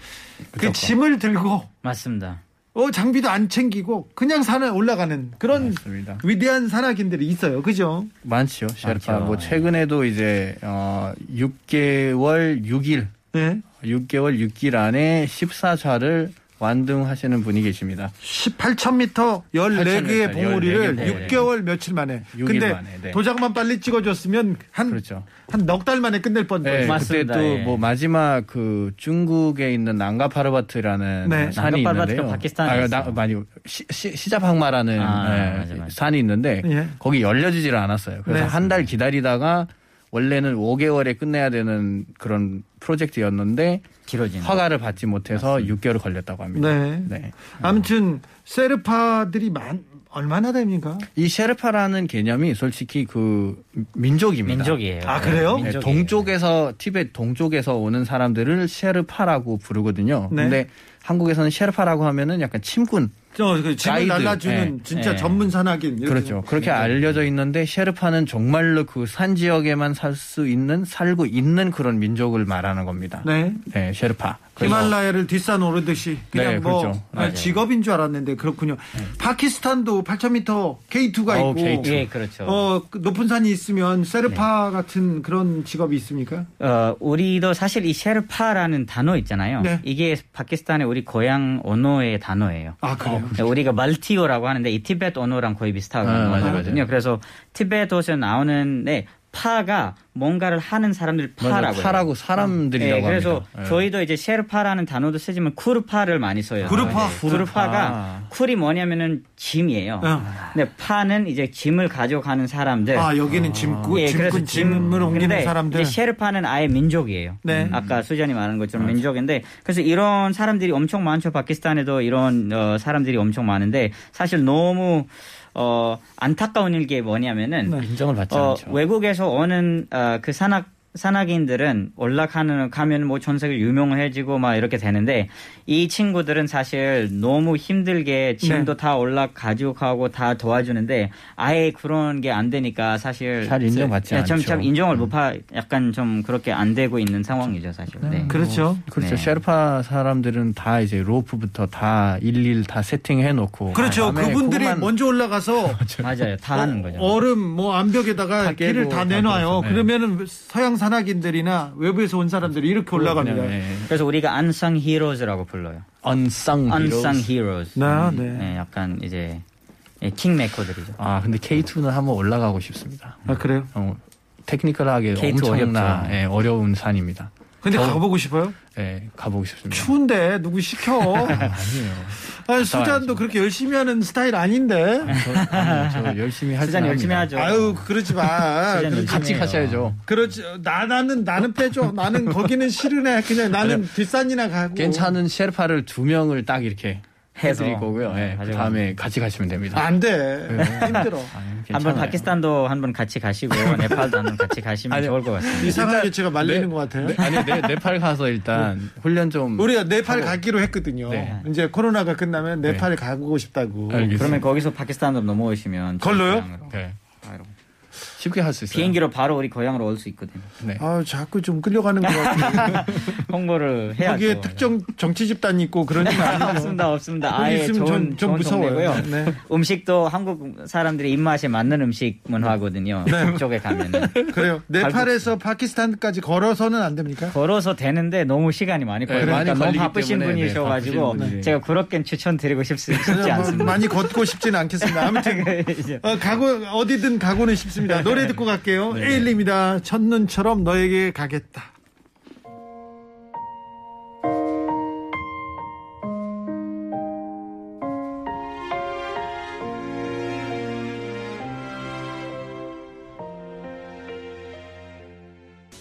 그 그쵸. 짐을 들고 맞습니다. 어, 장비도 안 챙기고 그냥 산에 올라가는 그런 맞습니다. 위대한 산악인들이 있어요. 그죠? 많죠, 셰르파. 많죠. 뭐 최근에도 이제 어 6개월 6일, 네. 6개월 6일 안에 14차를 완등하시는 분이 계십니다. 18,000m 14개의 14,000m, 봉우리를 14개. 6개월 며칠 만에. 근데 만에, 네. 도장만 빨리 찍어줬으면 한 그렇죠. 한 넉 달 만에 끝낼 뻔. 네, 뻔했어요. 맞습니다. 그때 예. 또뭐 마지막 그 중국에 있는 난가파르바트라는 네. 산이 있는데요. 파키스탄에 아, 있어요. 나, 많이 시, 시, 시자팡마라는 아, 예. 산이 있는데 예. 거기 열려지질 않았어요. 그래서 네. 한달 기다리다가 원래는 5개월에 끝내야 되는 그런 프로젝트였는데 길어지는. 허가를 받지 못해서 6개월 걸렸다고 합니다. 네. 네. 아무튼 세르파들이 많 얼마나 됩니까? 이 셰르파라는 개념이 솔직히 그 민족입니다. 민족이에요. 아, 그래요? 네, 민족이에요. 동쪽에서 티베트 동쪽에서 오는 사람들을 셰르파라고 부르거든요. 네. 근데 한국에서는 셰르파라고 하면은 약간 침군 저그 짐을. 날라주는 네. 진짜 네. 전문 산악인. 그렇죠. 그렇게 알려져 있는데 셰르파는 정말로 그 산 지역에만 살 수 있는 살고 있는 그런 민족을 말하는 겁니다. 네. 네, 셰르파. 히말라야를 뒷산 오르듯이 그냥 네, 뭐 그렇죠. 아. 직업인 줄 알았는데 그렇군요. 파키스탄도 8,000m K2가 어, 있고 K2. 예, 그렇죠. 어, 그 높은 산이 있으면 세르파 같은 그런 직업이 있습니까? 어, 우리도 사실 이 셰르파라는 단어 있잖아요. 네. 이게 파키스탄의 우리 고향 언어의 단어예요. 아, 그래요? 네, 우리가 발티어라고 하는데 이 티베트 언어랑 거의 비슷하거든요. 아, 맞아요, 거든요. 그래서 티베트에서 나오는 네, 파가 뭔가를 하는 사람들. 파라고. 파라고 사람들이라고 네, 그래서 합니다. 네. 저희도 이제 셰르파라는 단어도 쓰지만 쿠르파를 많이 써요. 쿠르파? 네, 쿠르파가 쿨이 뭐냐면은 짐이에요. 어. 근데 파는 이제 짐을 가져가는 사람들. 아, 여기는 짐꾼, 예, 그래서 짐꾼, 짐을 옮기는 사람들. 이제 셰르파는 아예 민족이에요. 네. 아까 수잔이 말한 것처럼 민족인데 그래서 이런 사람들이 엄청 많죠. 파키스탄에도 이런 어, 사람들이 엄청 많은데 사실 너무 어, 안타까운 일게 뭐냐면은 네. 인정을 받지 어, 않죠. 외국에서 오는 어, 그 산악 산악인들은 올라가는 가면 뭐 전 세계 유명해지고 막 이렇게 되는데 이 친구들은 사실 너무 힘들게 짐도 네. 다 올라 가지고 가고 다 도와주는데 아예 그런 게 안 되니까 사실 잘 인정받지 네, 좀, 않죠. 참 인정을 못 파 약간 좀 그렇게 안 되고 있는 상황이죠 사실. 네. 그렇죠. 그렇죠. 네. 셰르파 사람들은 다 이제 로프부터 다 일일 다 세팅해 놓고 그렇죠. 그분들이 그것만 먼저 올라가서 맞아요. 다 하는 거죠. 얼음 뭐 암벽에다가 다 길을 다다 내놔요. 네. 그러면은 서양 산악인들이나 외부에서 온 사람들이 이렇게 올라갑니다. 예. 그래서 우리가 unsung heroes라고 불러요. unsung heroes. unsung heroes. 나, 음, 네. 네, 약간 이제 예, 킹메이커들이죠. 아 근데 K2는 한번 올라가고 싶습니다. 아 그래요? 어, 테크니컬하게 K2 엄청나 어렵죠. 예, 어려운 산입니다. 근데 저- 가보고 싶어요? 예, 가보고 싶습니다. 추운데 누구 시켜? 아니에요. 아니, 수잔도 그렇게 열심히 하는 스타일 아닌데. 저, 아니요, 저 열심히 할 수잔 열심히 하죠. 아유 그러지 마. 수잔 열심히 같이. 가셔야죠. 그렇지. 나 나는 나는 빼줘. 나는 거기는 싫으네. 그냥 나는 뒷산이나 가고. 괜찮은 셰르파를 두 명을 딱 이렇게 해드릴 거고요. 예, 네, 그 가져가면. 다음에 같이 가시면 됩니다. 안 돼. 힘들어. 한번 괜찮아요. 파키스탄도 한 번 같이 가시고 네팔도 한 번 같이 가시면 아니요. 좋을 것 같습니다. 이상하게 제가 말리는 네, 것 같아요. 네, 아니 네, 네팔 가서 일단 훈련 좀 우리가 네팔 가기로 했거든요. 네. 이제 코로나가 끝나면 네팔 가고 싶다고. 알겠습니다. 그러면 거기서 파키스탄으로 넘어오시면 걸로요? 네. 쉽게 할 수 있어요. 비행기로 바로 우리 고향으로 올 수 있거든요. 네. 아 자꾸 좀 끌려가는 것 같아요. 홍보를 해야죠. 거기에 특정 정치 집단 있고 그런 거 아니에요? 없습니다, 없습니다. 아예 있으면 좋은, 좀, 좀 좋은 무서워요. 네. 음식도 한국 사람들의 입맛에 맞는 음식 문화거든요. 네. 그쪽에 가면은 그래요. 네팔에서 파키스탄까지 걸어서는 안 됩니까? 걸어서 되는데 너무 시간이 많이 네, 걸리니까 많이 너무 바쁘신 네, 분이셔가지고 분이. 제가 그렇게 추천드리고 싶, 싶지 뭐 않습니다. 많이 걷고 싶지는 않겠습니다. 아무튼 이제 어, 가고 어디든 가고는 싶습니다. 노래 듣고 갈게요. 에일리입니다. 첫눈처럼 너에게 가겠다.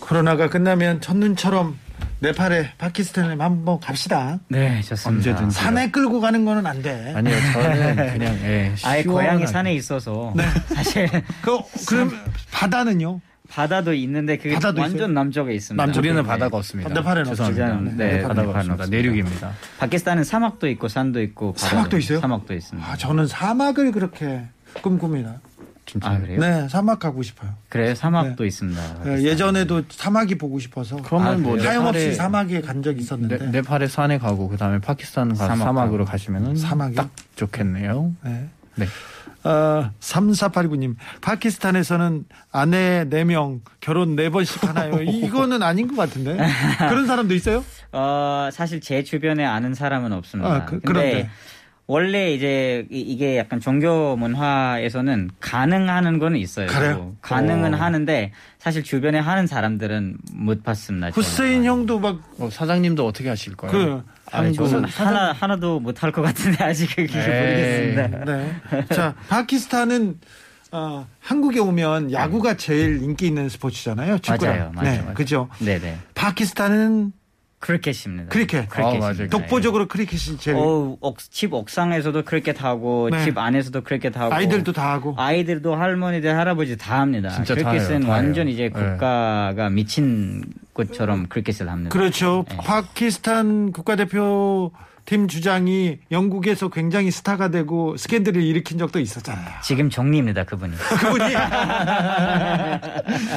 코로나가 끝나면 첫눈처럼 네팔에 파키스탄에 한번 갑시다. 네, 좋습니다. 언제든지. 산에 끌고 가는 거는 안 돼. 아니요, 저는 그냥 예, 아예. 고향이 산에 있어서 사실 그, 그럼 바다는요? 바다도 있는데 그게 바다도 완전 있어요? 남쪽에 있습니다. 남쪽에 우리는 네. 바다가 없습니다. 네팔에는 죄송합니다. 없죠. 네, 네, 바다가 없습니다. 없습니다. 내륙입니다. 파키스탄은 사막도 있고 산도 있고 사막도 있어요? 사막도 있습니다. 아, 저는 사막을 그렇게 꿈꿉니다. 진짜. 아, 그래요? 네, 사막 가고 싶어요. 그래요? 사막도 있습니다. 네. 예전에도 사막이 보고 싶어서 그러면 뭐 하염없이 네팔에 사막에 간 적이 있었는데 네, 네팔에 산에 가고 그 다음에 파키스탄 가서 사막 사막 으로 가고. 가시면은 사막이요? 딱 좋겠네요. 네. 네. 어, 3489님, 파키스탄에서는 아내 4명 결혼 4번씩 하나요? 이거는 아닌 것 같은데. 그런 사람도 있어요? 어, 사실 제 주변에 아는 사람은 없습니다. 아, 그- 근데 그런데. 원래 이제 이- 이게 약간 종교 문화에서는 가능하는 거는 있어요. 그래요? 가능은 어. 하는데 사실 주변에 하는 사람들은 못 봤습니다. 후세인 저는. 형도 막, 어, 사장님도 어떻게 하실 거예요? 그, 아니, 저는 사장- 하나 하나도 못 할 것 같은데 아직 그게 에이. 모르겠습니다. 네. 자, 파키스탄은 어, 한국에 오면 야구가 제일 인기 있는 스포츠잖아요. 축구랑. 맞아요, 맞아요, 네, 맞아요. 그죠? 네네. 파키스탄은 크리켓입니다. 크리켓. 아, 맞아요. 독보적으로 크리켓이 제일 어, 옥, 집 옥상에서도 크리켓 하고 네. 집 안에서도 크리켓 하고 아이들도 다 하고. 아이들도 할머니들 할아버지 다 합니다. 진짜 다 크리켓은 해요, 다 완전 해요. 이제 네. 국가가 미친 것처럼 크리켓을 합니다. 그렇죠. 네. 파키스탄 국가대표 팀 주장이 영국에서 굉장히 스타가 되고 스캔들을 일으킨 적도 있었잖아요. 지금 총리입니다 그분이. 그분이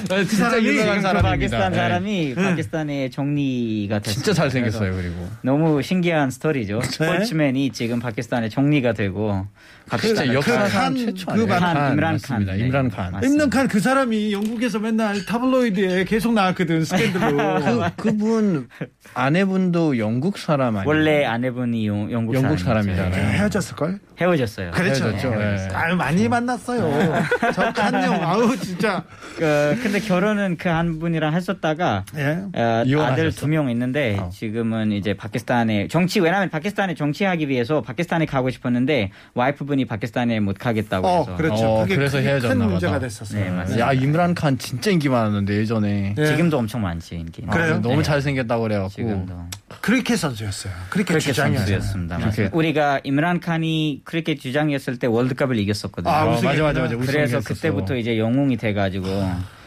그 진짜 유명한 그 사람입니다. 파키스탄 네. 사람이 파키스탄의 총리가 됐어요. 진짜 잘생겼어요. 그리고 너무 신기한 스토리죠. 스포츠맨이 지금 파키스탄의 총리가 되고 진짜 파키스탄의 역사상 칸, 최초 그 아니에요? 칸, 칸, 임란 맞습니다. 칸. 네. 임란 칸. 맞습니다. 임런칸 그 사람이 영국에서 맨날 타블로이드에 계속 나왔거든 스캔들로. 그, 그분 아내분도 영국 사람 아니에요? 원래 아내분이 영, 영국, 영국. 사람이잖아요. 헤어졌을 걸? 헤어졌어요. 그렇죠. 헤어졌죠. 예. 아유 많이 만났어요. 저 칸형 아우 진짜. 그, 근데 결혼은 그 한 분이랑 했었다가 예. 어? 아들 두 명 있는데 어. 지금은 이제 파키스탄에 정치 왜냐하면 파키스탄에 정치하기 위해서 파키스탄에 가고 싶었는데 와이프분이 파키스탄에 못 가겠다고 어 해서 그렇죠. 어, 그게 그래서 큰- 헤어졌나 큰 보다. 문제가 됐었어요. 네, 맞습니다. 야 임란 칸 진짜 인기 많았는데 예전에 예. 지금도 엄청 많지 인기. 그래요? 아, 너무 네. 잘생겼다고 그래갖고 지금도 크리켓 선수였어요. 크리켓 주장이었어요. 선수였습니다. 그렇게. 맞습니다. 우리가 임란 칸이 크리켓 주장이었을 때 월드컵을 이겼었거든요. 아, 어, 우승했구나. 맞아 맞아 맞아 그래서. 그때부터 이제 영웅이 돼가지고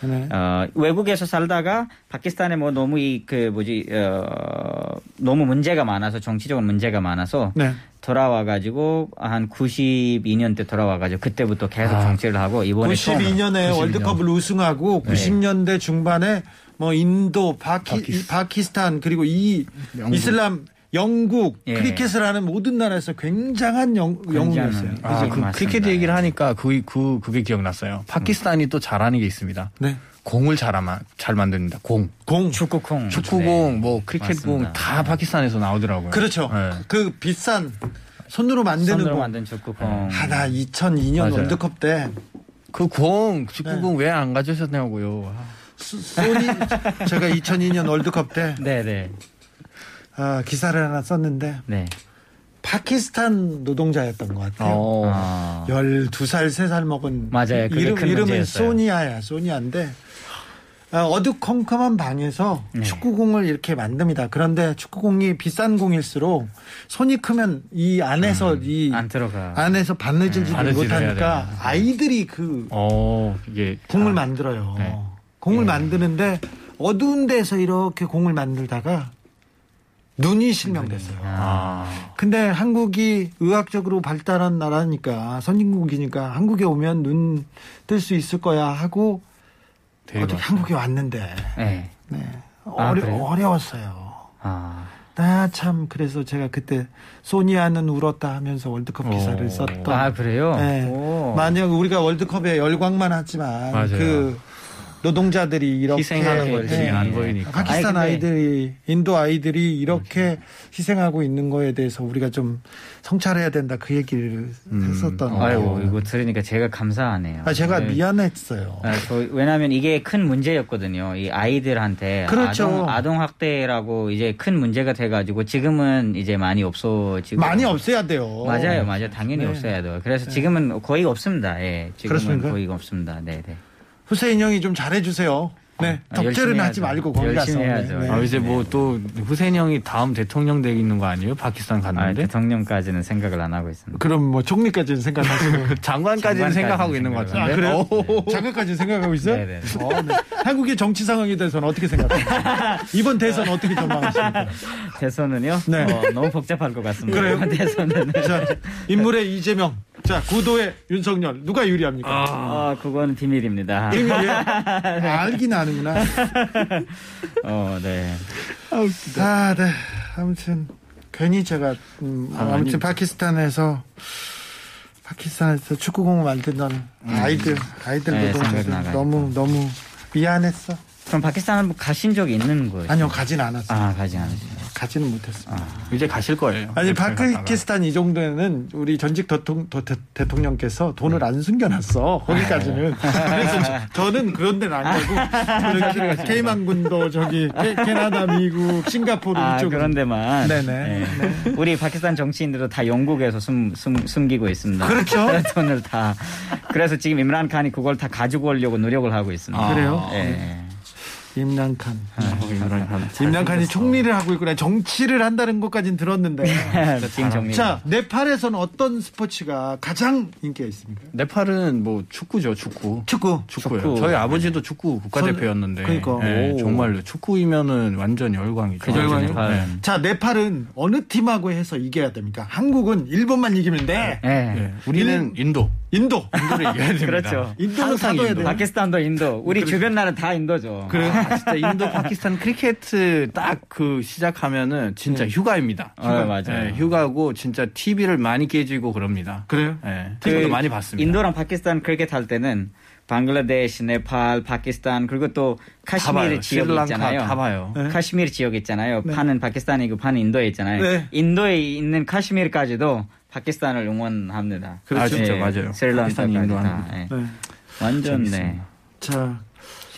네. 어, 외국에서 살다가 파키스탄에 뭐 너무 이 그 뭐지 어, 너무 문제가 많아서 정치적으로 문제가 많아서 네. 돌아와가지고 한 92년 때 돌아와가지고 그때부터 계속 아, 정치를 하고 이번에 처음 92년에 92년. 월드컵을 우승하고 네. 90년대 중반에 뭐 인도, 파키, 파키스- 파키스탄 그리고 이 영국. 이슬람, 영국 예. 크리켓을 하는 모든 나라에서 굉장한 영, 영웅이었어요. 아? 그 맞습니다. 크리켓 얘기를 하니까 그, 그, 그게 기억났어요. 파키스탄이 또 잘하는 게 있습니다. 네. 공을 잘, 아마, 잘 만듭니다. 공. 공. 축구공 축구공, 네. 뭐, 크리켓공. 다 파키스탄에서 나오더라고요. 그렇죠. 네. 그 비싼 손으로 만드는 손으로 공. 만든 축구공. 아, 나 2002년 맞아요. 월드컵 때 그 공, 축구공 네. 왜안 가져오셨냐고요. 아, 소- 소니 제가 2002년 월드컵 때 네네. 아, 기사를 하나 썼는데 네. 파키스탄 노동자였던 것 같아요. 어. 아. 12살, 3살 먹은 맞아요. 이름, 큰 이름은. 소니아야. 소니아인데 아, 어두컴컴한 방에서 네. 축구공을 이렇게 만듭니다. 그런데 축구공이 비싼 공일수록 손이 크면 이 안에서 이 음, 안 들어가. 안에서 바느질질 바느질을 해야 못하니까. 아이들이 그 어, 이게. 공을 아, 만들어요. 네. 공을 예. 만드는데 어두운 데서 이렇게 공을 만들다가 눈이 실명됐어요. 아. 근데 한국이 의학적으로 발달한 나라니까 선진국이니까 한국에 오면 눈 뜰 수 있을 거야 하고 어떻게 왔어요. 한국에 왔는데 네. 네. 아, 어려, 그래요? 어려웠어요. 아. 나참 그래서 제가 그때 소니아는 울었다 하면서 월드컵 기사를 오. 썼던 아, 그래요? 네. 오. 만약 우리가 월드컵에 열광만 하지만 맞아요. 그 노동자들이 이렇게 희생하는 것들이 네. 안 보이니까. 파키스탄 아니, 아이 근데- 들이 인도 아이들이 이렇게 희생하고 있는 거에 대해서 우리가 좀 성찰해야 된다 그 얘기를 음. 했었던 어. 아이고. 이거 들으니까 제가 감사하네요. 아, 제가 네. 미안했어요. 아, 저, 왜냐하면 이게 큰 문제였거든요. 이 아이들한테 그렇죠. 아동, 아동 학대라고 이제 큰 문제가 돼가지고 지금은 이제 많이 없어지고 많이 없애야 돼요. 맞아요, 맞아요. 당연히 네. 없어야 돼요. 그래서 지금은 거의 없습니다. 예, 지금은 그렇습니까? 거의 없습니다. 네, 네. 후세인 형이 좀 잘해주세요. 네, 아, 덕질은 열심히 하지. 말고 거기 가서. 열심히 해야죠. 네. 아, 이제 뭐 또 후세인 형이 다음 대통령 되고 있는 거 아니에요? 파키스탄 아, 갔는데? 대통령까지는 생각을 안 하고 있습니다. 그럼 뭐 총리까지는 생각하시고. 장관까지는 장관까지는 생각하고 있는 것 생각을 아, 같은데. 그래요? 오. 장관까지 생각하고 있어요? 네네. 어, 네. 한국의 정치 상황에 대해서는 어떻게 생각하세요? 이번 대선 어떻게 전망하십니까? 대선은요? 네. 어, 너무 복잡할 것 같습니다. 그래요? 대선은. 자, 인물의 이재명. 자, 구도의 윤석열. 누가 유리합니까? 아, 그건 비밀입니다. 이미 왜? 알긴 아는구나. 어, 네. 아, 네. 아무튼 괜히 제가 음, 아, 아무튼 아닙니다. 파키스탄에서 파키스탄에서 축구공을 만드던 아이들 아이들 네, 노동자들. 너무 너무 미안했어. 그럼 파키스탄은 가신 적이 있는 거예요? 아니요, 가진 않았어. 아, 가지 않으시죠. 가지는 못했어. 이제 가실 거예요. 아니 대통령 갔다가. 파키스탄 이 정도는 우리 전직 대통, 도- 대- 대통령께서 돈을 안 숨겨놨어 거기까지는 그래서 저- 저는 그런 데는 안 가고 이렇게 케이만군도 저기 캐, 캐나다 미국 싱가포르 아, 이쪽 그런 데만. 네네. 네. 우리 파키스탄 정치인들도 다 영국에서 숨, 숨, 숨기고 있습니다. 그렇죠. 돈을 다. 그래서 지금 임란 칸이 그걸 다 가지고 오려고 노력을 하고 있습니다. 아, 그래요? 예. 임란칸 임란칸. 임란칸이 총리를 하고 있구나 정치를 한다는 것까지는 들었는데 정리. 자 네팔에서는 어떤 스포츠가 가장 인기가 있습니까? 네팔은 뭐 축구죠, 축구. 축구 축구예요. 축구. 저희 아버지도 축구 국가대표였는데. 그러니까. 네, 오. 정말로 축구이면은 완전 열광이죠. 그죠, 열광이요? 네. 자 네팔은 어느 팀하고 해서 이겨야 됩니까? 한국은 일본만 이기면 돼 예. 네, 우리는 인도. 인도 인도를 이겨야 됩니다. 그렇죠. 인도는 항상 인도. 파키스탄도 인도. 우리 주변 나라 다 인도죠. 그래. 아, 진짜 인도 파키스탄 크리켓 딱 그 시작하면은 진짜 휴가입니다. 어, 맞아요. 네, 휴가고 진짜 TV를 많이 깨지고 그럽니다. 그래요? 네, 그 TV도 많이 봤습니다. 인도랑 파키스탄 크리켓 할 때는 방글라데시, 네팔, 파키스탄 그리고 또다 카시미르. 지역 있잖아요. 다 봐요. 네. 카시미르 지역 있잖아요. 반은 파키스탄이고 반은 인도에 있잖아요. 네. 인도에 있는 카시미르까지도 파키스탄을 응원합니다. 그렇죠. 아, 진짜 예, 맞아요. 스리랑카까지 다. 네. 완전 네. 재밌습니다. 자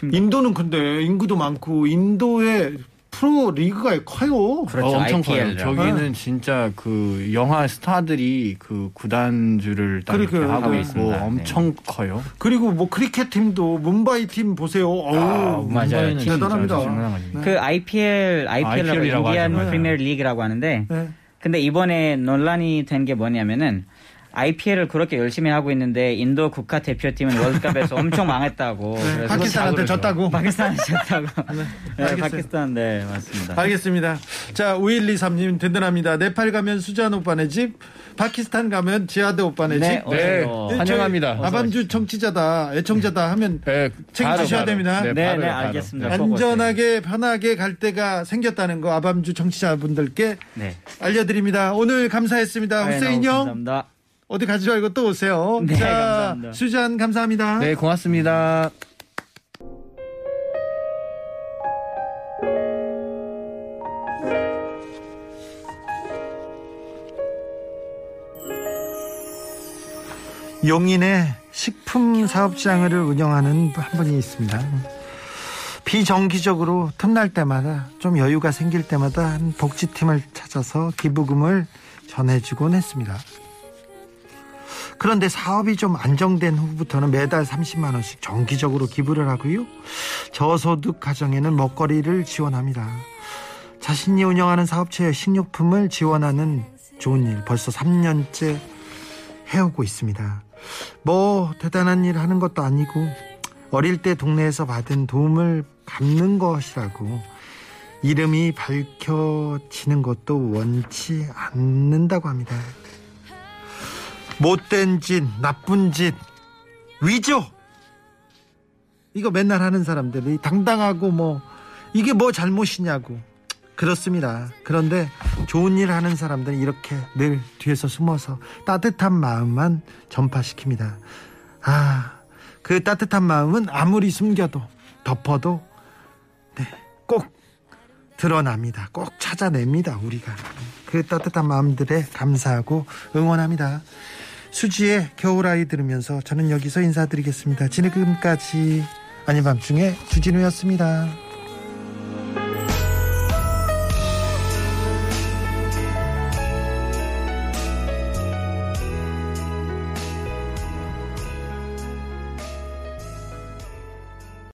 심- 인도는 근데 인구도 많고 인도의 프로 리그가 커요. 그렇죠. 어, 엄청 IPL 커요. 저기는 진짜 그 영화 스타들이 그 구단주를 딱. 하고 네. 있고 네. 엄청 커요. 그리고 뭐 크리켓 팀도 뭄바이 팀 보세요. 어우, 맞아요. 뭄바이는 진짜 대단합니다. 아닙니다. 그 IPL, IPL이라고 IPL 이라고 Indian. Premier League라고 하는데 네. 근데 이번에 논란이 된 게 뭐냐면은 IPL을 그렇게 열심히 하고 있는데 인도 국가 대표팀은 월드컵에서 엄청 망했다고. 네, 파키스탄한테 졌다고. 파키스탄 졌다고. 네, 알겠어요. 파키스탄 네 맞습니다. 알겠습니다. 자, 5123님 든든합니다. 네팔 가면 수잔 오빠네 집, 파키스탄 가면 지하드 오빠네 네, 집. 어서 네, 오세요. 환영합니다. 아밤주 청취자다, 애청자다 하면 네, 챙겨주셔야 바로. 됩니다. 네, 네, 바로요, 네, 바로. 알겠습니다. 네. 안전하게 편하게 갈 때가 생겼다는 거 아밤주 청취자분들께 네. 알려드립니다. 오늘 감사했습니다. 네, 후세인 형 감사합니다. 어디 가지 말고 또 오세요. 네, 자, 감사합니다. 수잔 감사합니다. 네, 고맙습니다. 용인에 식품 사업장을 운영하는 한 분이 있습니다. 비정기적으로 틈날 때마다 좀 여유가 생길 때마다 한 복지팀을 찾아서 기부금을 전해주곤 했습니다. 그런데 사업이 좀 안정된 후부터는 매달 30만 원씩 정기적으로 기부를 하고요. 저소득 가정에는 먹거리를 지원합니다. 자신이 운영하는 사업체의 식료품을 지원하는 좋은 일 벌써 3년째 해오고 있습니다. 뭐 대단한 일 하는 것도 아니고 어릴 때 동네에서 받은 도움을 갚는 것이라고 이름이 밝혀지는 것도 원치 않는다고 합니다. 못된 짓, 나쁜 짓, 위조. 이거 맨날 하는 사람들이 당당하고 뭐 이게 뭐 잘못이냐고 그렇습니다. 그런데 좋은 일 하는 사람들은 이렇게 늘 뒤에서 숨어서 따뜻한 마음만 전파시킵니다. 아, 그 따뜻한 마음은 아무리 숨겨도 덮어도 네, 꼭 드러납니다. 꼭 찾아냅니다. 우리가 그 따뜻한 마음들에 감사하고 응원합니다. 수지의 겨울아이 들으면서 저는 여기서 인사드리겠습니다. 지금까지 아닌 밤중에 주진우였습니다.